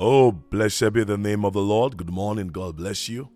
Oh, blessed be the name of the Lord. Good morning. God bless you.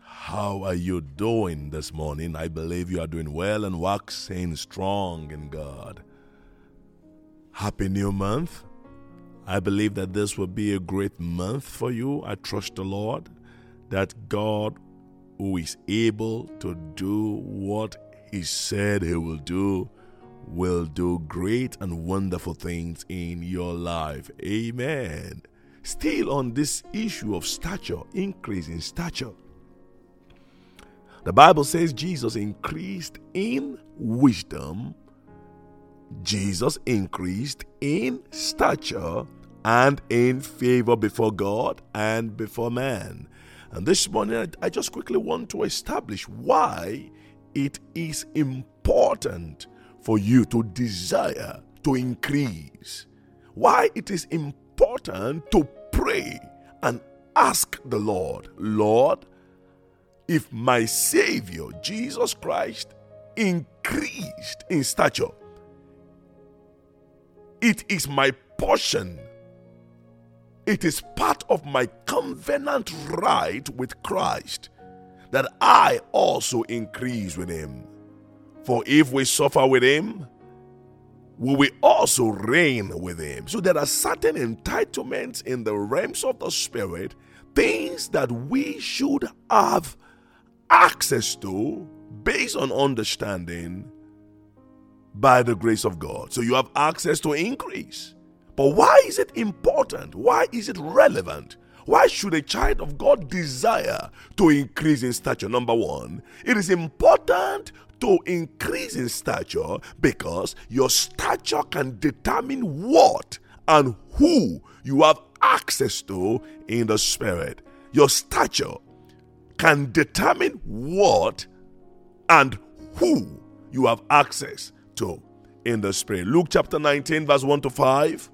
How are you doing this morning? I believe you are doing well and waxing strong in God. Happy new month. I believe that this will be a great month for you. I trust the Lord that God, who is able to do what He said He will do, will do great and wonderful things in your life. Amen. Still on this issue of stature, increase in stature. The Bible says Jesus increased in wisdom, Jesus increased in stature and in favor before God and before man. And this morning, I just quickly want to establish why it is important for you to desire to increase. Why it is important to pray and ask the Lord, Lord, if my Savior, Jesus Christ, increased in stature, it is my portion. It is part of my covenant right with Christ that I also increase with Him. For if we suffer with him, we will also reign with him. So there are certain entitlements in the realms of the spirit, things that we should have access to based on understanding by the grace of God. So you have access to increase. But why is it important? Why is it relevant? Why should a child of God desire to increase in stature? Number one, it is important to increase in stature because your stature can determine what and who you have access to in the spirit. Your stature can determine what and who you have access to in the spirit. Luke chapter 19, verse 1 to 5.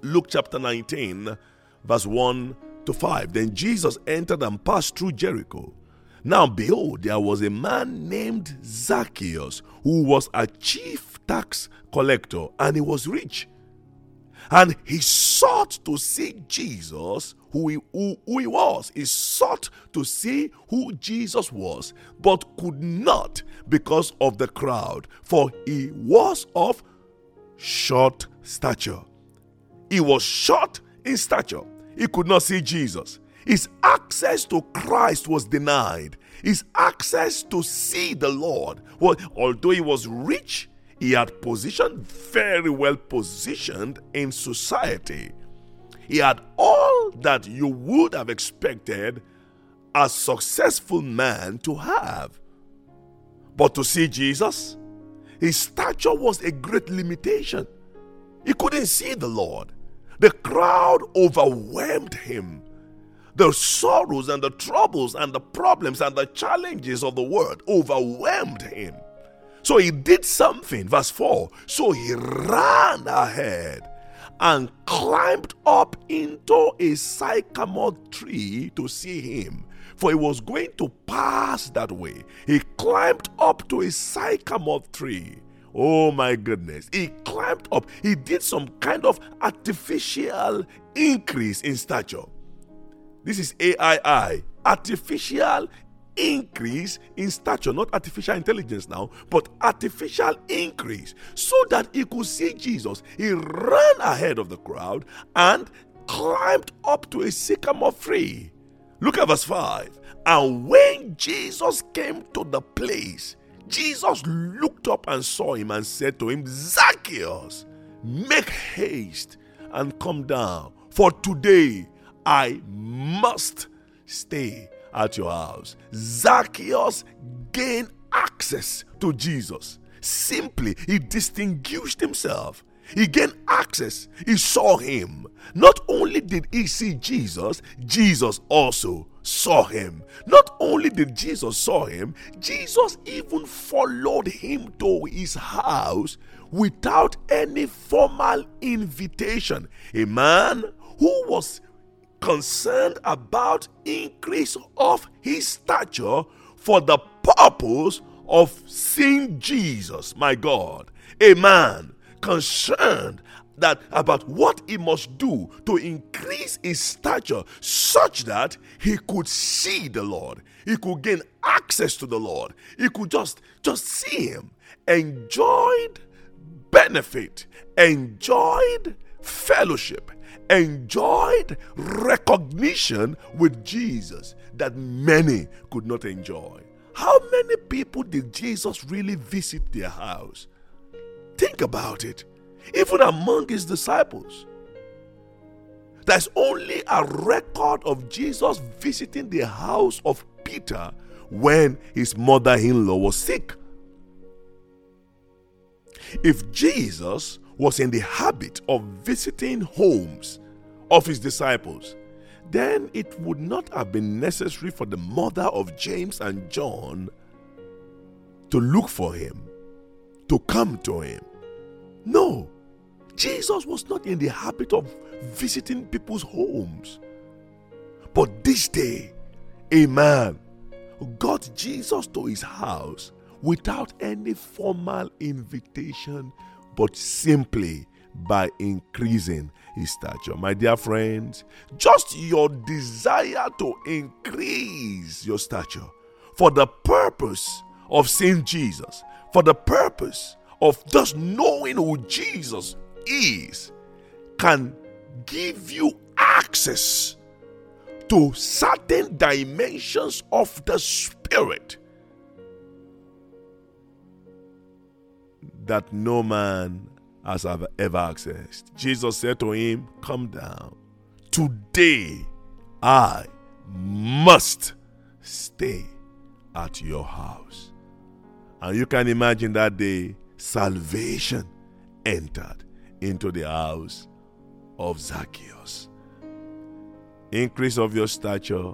Luke chapter 19, verse 1 to 5. Then Jesus entered and passed through Jericho. Now, behold, there was a man named Zacchaeus who was a chief tax collector and he was rich. And he sought to see Jesus, who he, who, who he was. He sought to see who Jesus was, but could not because of the crowd, for he was of short stature. He was short in stature. He could not see Jesus. His access to Christ was denied. His access to see the Lord. Well, although he was rich, he had position very well positioned in society. He had all that you would have expected a successful man to have. But to see Jesus, his stature was a great limitation. He couldn't see the Lord. The crowd overwhelmed him. The sorrows and the troubles and the problems and the challenges of the world overwhelmed him. So he did something. Verse 4 So he ran ahead and climbed up into a sycamore tree to see him. For he was going to pass that way. He climbed up to a sycamore tree. Oh my goodness. He climbed up. He did some kind of artificial increase in stature. This is AII, artificial increase in stature, not artificial intelligence now, but artificial increase, so that he could see Jesus. He ran ahead of the crowd and climbed up to a sycamore tree. Look at verse 5. And when Jesus came to the place, Jesus looked up and saw him and said to him, Zacchaeus, make haste and come down, for today I must stay at your house. Zacchaeus gained access to Jesus. Simply, he distinguished himself. He gained access. He saw him. Not only did he see Jesus, Jesus also saw him. Not only did Jesus saw him, Jesus even followed him to his house without any formal invitation. A man who was concerned about increase of his stature for the purpose of seeing Jesus, my God. A man concerned that about what he must do to increase his stature such that he could see the Lord. He could gain access to the Lord. He could just just see him. Enjoyed benefit, enjoyed fellowship, enjoyed recognition with Jesus that many could not enjoy. How many people did Jesus really visit their house? Think about it. Even among his disciples, there's only a record of Jesus visiting the house of Peter when his mother in law was sick. If Jesus was in the habit of visiting homes of his disciples, then it would not have been necessary for the mother of James and John to look for him, to come to him. No, Jesus was not in the habit of visiting people's homes. But this day, a man got Jesus to his house without any formal invitation, but simply by increasing his stature. My dear friends, just your desire to increase your stature for the purpose of seeing Jesus, for the purpose of just knowing who Jesus is, can give you access to certain dimensions of the Spirit that no man has ever accessed. Jesus said to him, Come down. Today I must stay at your house. And you can imagine that day salvation entered into the house of Zacchaeus. Increase of your stature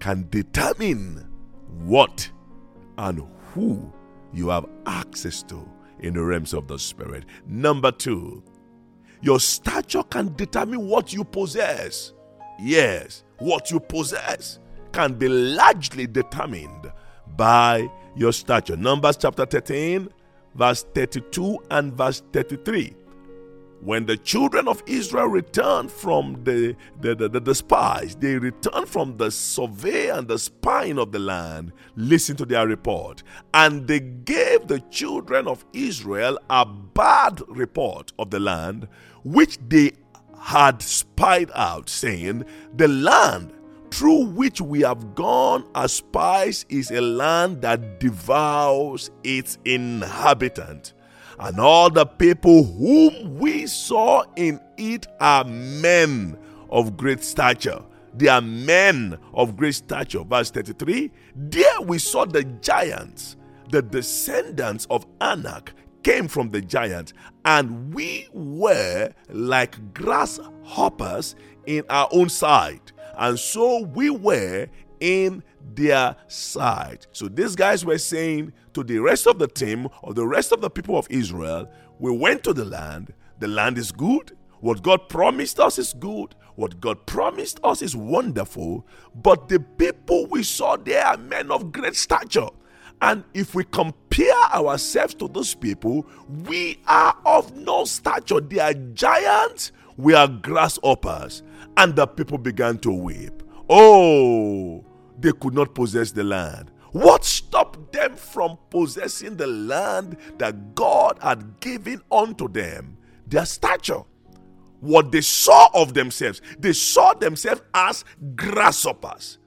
can determine what and who you have access to in the realms of the spirit. Number two, your stature can determine what you possess. Yes, what you possess can be largely determined by your stature. Numbers chapter 13, verse 32 and verse 33 when the children of Israel returned from the, the, the, the, the, spies, they returned from the survey and the spying of the land. Listen to their report. And they gave the children of Israel a bad report of the land which they had spied out, saying, The land through which we have gone as spies is a land that devours its inhabitants and all the people whom we saw in it are men of great stature. They are men of great stature. Verse 33 There we saw the giants, the descendants of Anak came from the giants, and we were like grasshoppers in our own sight. And so we were in their sight. So these guys were saying to the rest of the team or the rest of the people of Israel, we went to the land. The land is good. What God promised us is good. What God promised us is wonderful. But the people we saw there are men of great stature. And if we compare ourselves to those people, we are of no stature. They are giants, we are grasshoppers. And the people began to weep. Oh, they could not possess the land. What stopped them from possessing the land that God had given unto them? Their stature. What they saw of themselves, they saw themselves as grasshoppers.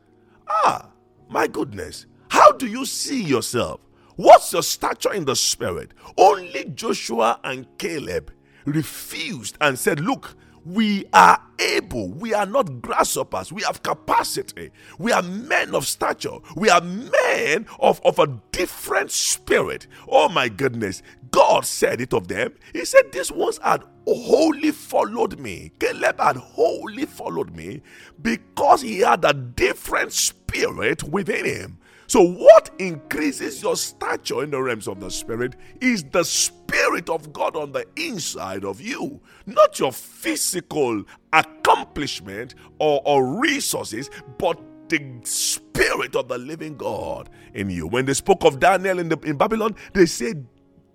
Ah, my goodness. How do you see yourself? What's your stature in the spirit? Only Joshua and Caleb refused and said, Look, we are able. We are not grasshoppers. We have capacity. We are men of stature. We are men of, of a different spirit. Oh my goodness. God said it of them. He said, These ones had wholly followed me. Caleb had wholly followed me because he had a different spirit within him. So, what increases your stature in the realms of the Spirit is the Spirit of God on the inside of you, not your physical accomplishment or, or resources, but the Spirit of the living God in you. When they spoke of Daniel in, the, in Babylon, they said,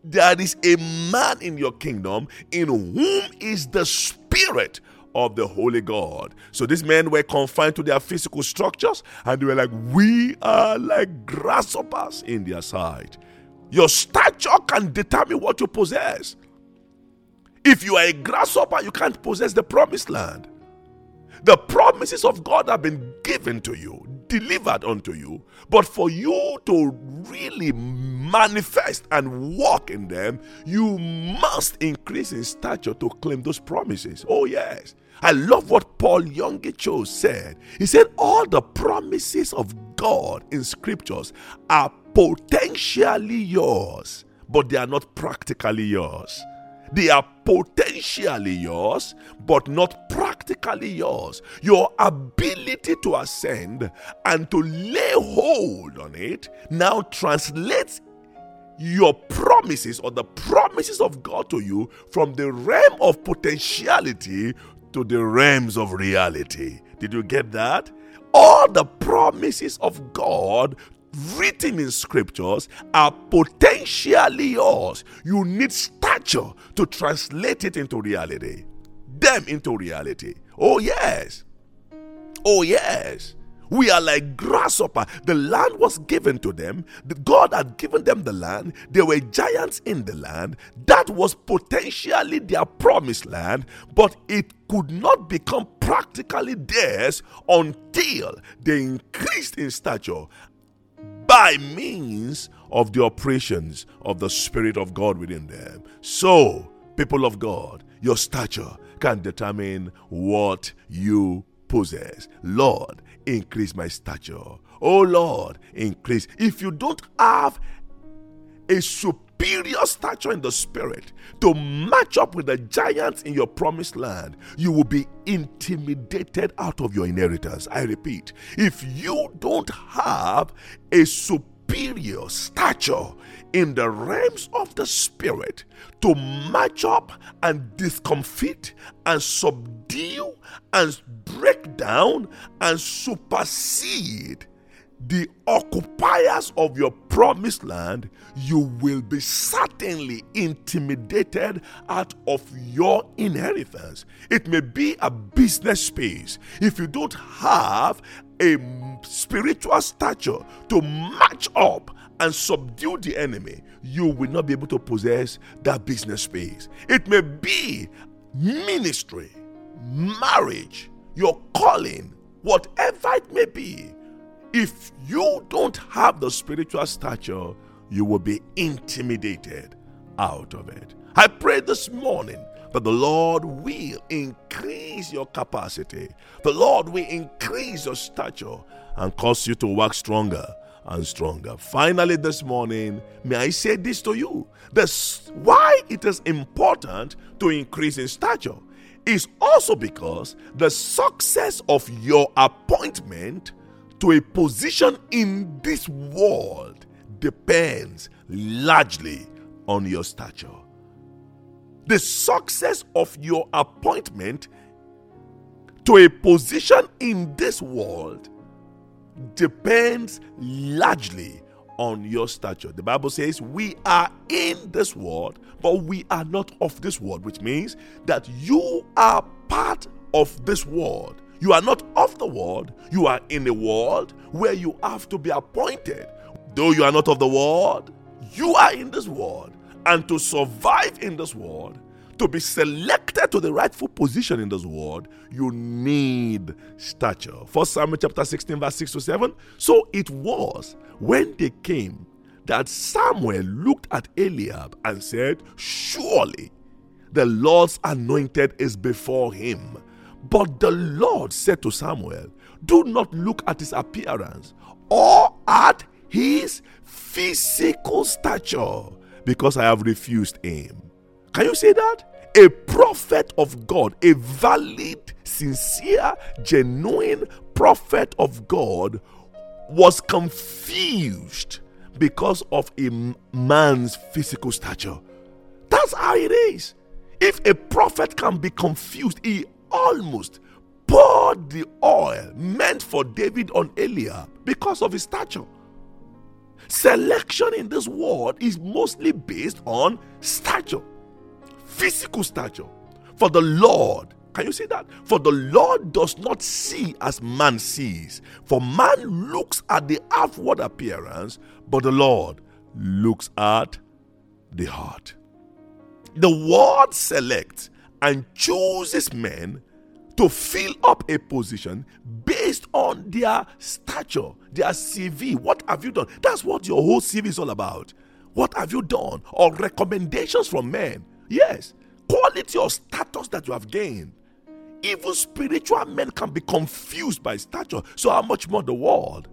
There is a man in your kingdom in whom is the Spirit of the Holy God. So these men were confined to their physical structures and they were like, We are like grasshoppers in their sight. Your stature can determine what you possess. If you are a grasshopper, you can't possess the promised land. The promises of God have been given to you, delivered unto you. But for you to really manifest and walk in them, you must increase in stature to claim those promises. Oh, yes. I love what Paul Yonggi Cho said. He said, All the promises of God in scriptures are potentially yours, but they are not practically yours. They are potentially yours, but not practically yours. Your ability to ascend and to lay hold on it now translates your promises or the promises of God to you from the realm of potentiality to the realms of reality. Did you get that? All the promises of God written in scriptures are potentially yours. You need stature to translate it into reality, them into reality. Oh, yes. Oh, yes. We are like grasshopper. The land was given to them. God had given them the land. There were giants in the land. That was potentially their promised land, but it could not become practically theirs until they increased in stature by means of the operations of the Spirit of God within them. So, people of God, your stature can determine what you possess. Lord, increase my stature. Oh Lord, increase. If you don't have a superior stature in the spirit to match up with the giants in your promised land, you will be intimidated out of your inheritance. I repeat, if you don't have a superior stature in the realms of the spirit to match up and discomfit and subdue and break down and supersede the occupiers of your promised land, you will be certainly intimidated out of your inheritance. It may be a business space. If you don't have a spiritual stature to match up and subdue the enemy, you will not be able to possess that business space. It may be ministry, marriage, your calling, whatever it may be if you don't have the spiritual stature, you will be intimidated out of it. I pray this morning that the Lord will increase your capacity. The Lord will increase your stature and cause you to work stronger and stronger. Finally, this morning, may I say this to you. This why it is important to increase in stature is also because the success of your appointment to a position in this world depends largely on your stature. The success of your appointment to a position in this world depends largely on your stature. The Bible says we are in this world, but we are not of this world, which means that you are part of this world. You are not of the world, you are in a world where you have to be appointed. Though you are not of the world, you are in this world. And to survive in this world, to be selected to the rightful position in this world, you need stature. First Samuel chapter 16, verse 6 to 7. So it was when they came that Samuel looked at Eliab and said, Surely the Lord's anointed is before him. But the Lord said to Samuel, Do not look at his appearance or at his physical stature, because I have refused him. Can you say that? A prophet of God, a valid, sincere, genuine prophet of God, was confused because of a man's physical stature. That's how it is. If a prophet can be confused, he almost poured the oil meant for David on Eliab because of his stature. Selection in this world is mostly based on stature, physical stature. For the Lord Can you see that? For the Lord does not see as man sees. For man looks at the outward appearance, but the Lord looks at the heart. The word selects and chooses men to fill up a position based on their stature, their CV. What have you done? That's what your whole CV is all about. What have you done? Or recommendations from men. Yes, quality or status that you have gained. Even spiritual men can be confused by stature. So, how much more the world?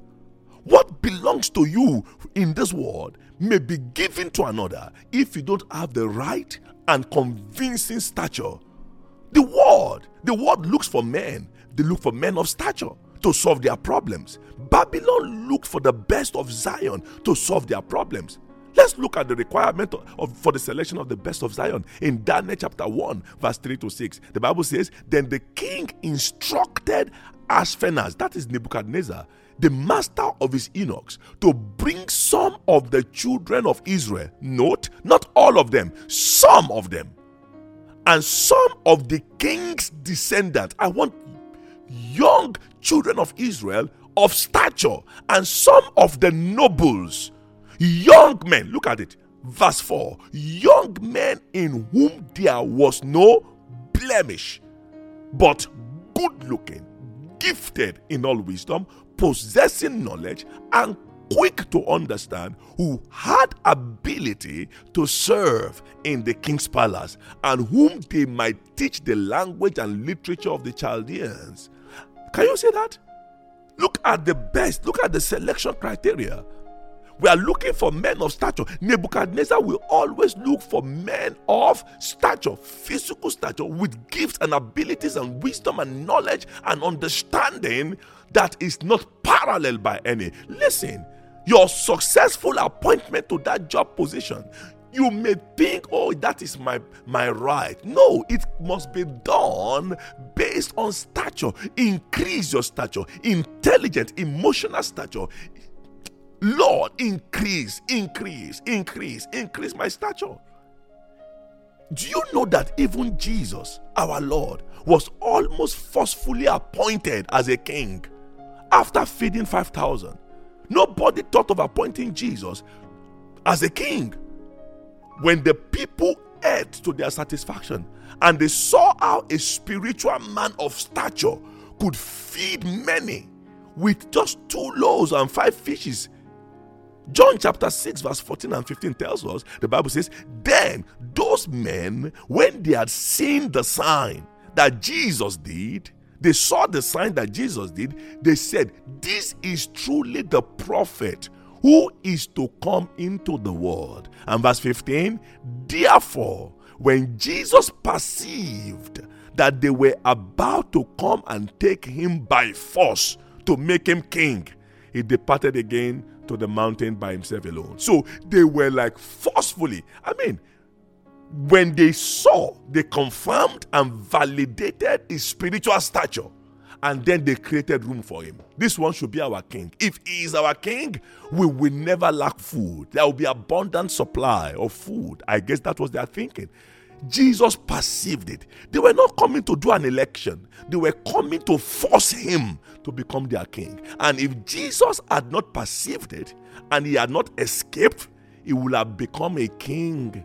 What belongs to you in this world may be given to another if you don't have the right and convincing stature. The world, the world looks for men. They look for men of stature to solve their problems. Babylon looked for the best of Zion to solve their problems. Let's look at the requirement of, of, for the selection of the best of Zion in Daniel chapter 1, verse 3 to 6. The Bible says, Then the king instructed Ashpenaz, that is Nebuchadnezzar, the master of his eunuchs, to bring some of the children of Israel. Note, not all of them, some of them. And some of the king's descendants. I want young children of Israel of stature, and some of the nobles young men, look at it, verse 4 young men in whom there was no blemish, but good looking, gifted in all wisdom, possessing knowledge, and quick to understand, who had ability to serve in the king's palace, and whom they might teach the language and literature of the Chaldeans. Can you see that? Look at the best, look at the selection criteria. We are looking for men of stature. Nebuchadnezzar will always look for men of stature, physical stature, with gifts and abilities and wisdom and knowledge and understanding that is not paralleled by any. Listen, your successful appointment to that job position you may think oh that is my my right. No it must be done based on stature. Increase your stature. Intelligent emotional stature. Lord, increase, increase, increase, increase my stature. Do you know that even Jesus, our Lord, was almost forcefully appointed as a king after feeding 5,000? Nobody thought of appointing Jesus as a king. When the people ate to their satisfaction and they saw how a spiritual man of stature could feed many with just two loaves and five fishes, John chapter 6, verse 14 and 15 tells us the Bible says, Then those men, when they had seen the sign that Jesus did, they saw the sign that Jesus did, they said, This is truly the prophet who is to come into the world. And verse 15, Therefore, when Jesus perceived that they were about to come and take him by force to make him king, he departed again to the mountain by himself alone. So they were like forcefully, I mean, when they saw, they confirmed and validated his spiritual stature. And then they created room for him. This one should be our king. If he is our king, we will never lack food. There will be abundant supply of food. I guess that was their thinking. Jesus perceived it. They were not coming to do an election, they were coming to force him to become their king. And if Jesus had not perceived it and he had not escaped, he would have become a king,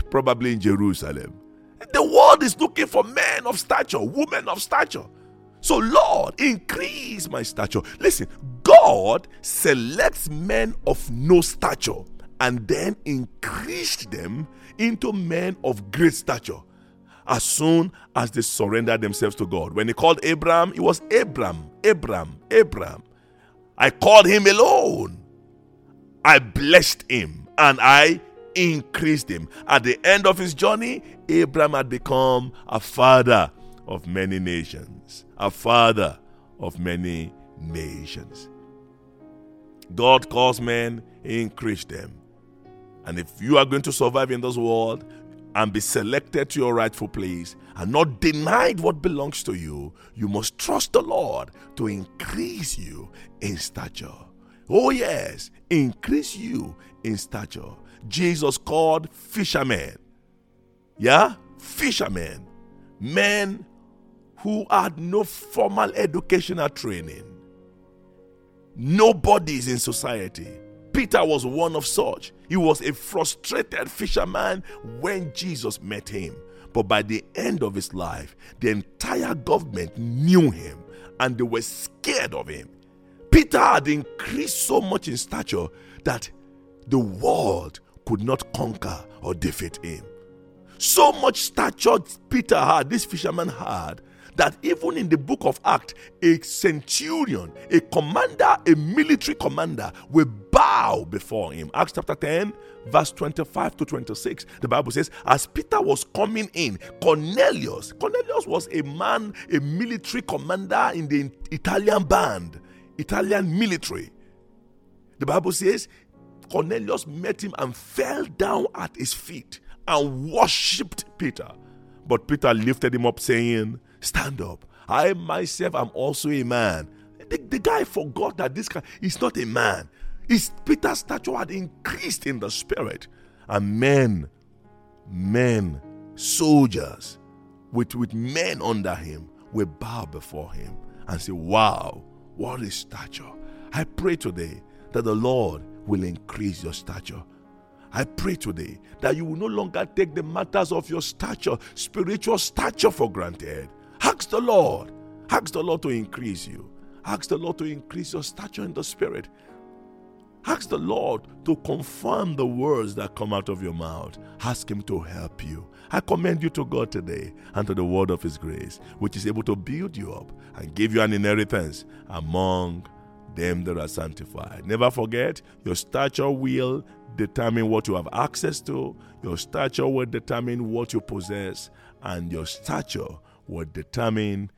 probably in Jerusalem. The world is looking for men of stature, women of stature. So, Lord, increase my stature. Listen, God selects men of no stature and then increased them into men of great stature as soon as they surrendered themselves to God. When he called Abraham, it was Abram, Abram, Abram. I called him alone. I blessed him and I increased him. At the end of his journey, Abraham had become a father of many nations. A father of many nations. God calls men, he increase them. And if you are going to survive in this world and be selected to your rightful place and not denied what belongs to you, you must trust the Lord to increase you in stature. Oh, yes, increase you in stature. Jesus called fishermen. Yeah? Fishermen. Men who had no formal educational training. Nobodies in society. Peter was one of such. He was a frustrated fisherman when Jesus met him. But by the end of his life, the entire government knew him and they were scared of him. Peter had increased so much in stature that the world could not conquer or defeat him. So much stature Peter had, this fisherman had, that even in the book of Acts, a centurion, a commander, a military commander will bow before him. Acts chapter 10, verse 25 to 26. The Bible says, As Peter was coming in, Cornelius, Cornelius was a man, a military commander in the Italian band, Italian military. The Bible says, Cornelius met him and fell down at his feet and worshipped Peter. But Peter lifted him up, saying, Stand up. I myself am also a man. The, the guy forgot that this guy is not a man. His Peter's stature had increased in the spirit. And men, men, soldiers, with, with men under him, will bow before him and say, Wow, what is stature? I pray today that the Lord will increase your stature. I pray today that you will no longer take the matters of your stature, spiritual stature, for granted. Ask the Lord. Ask the Lord to increase you. Ask the Lord to increase your stature in the spirit. Ask the Lord to confirm the words that come out of your mouth. Ask Him to help you. I commend you to God today and to the word of His grace, which is able to build you up and give you an inheritance among them that are sanctified. Never forget, your stature will determine what you have access to, your stature will determine what you possess, and your stature will determine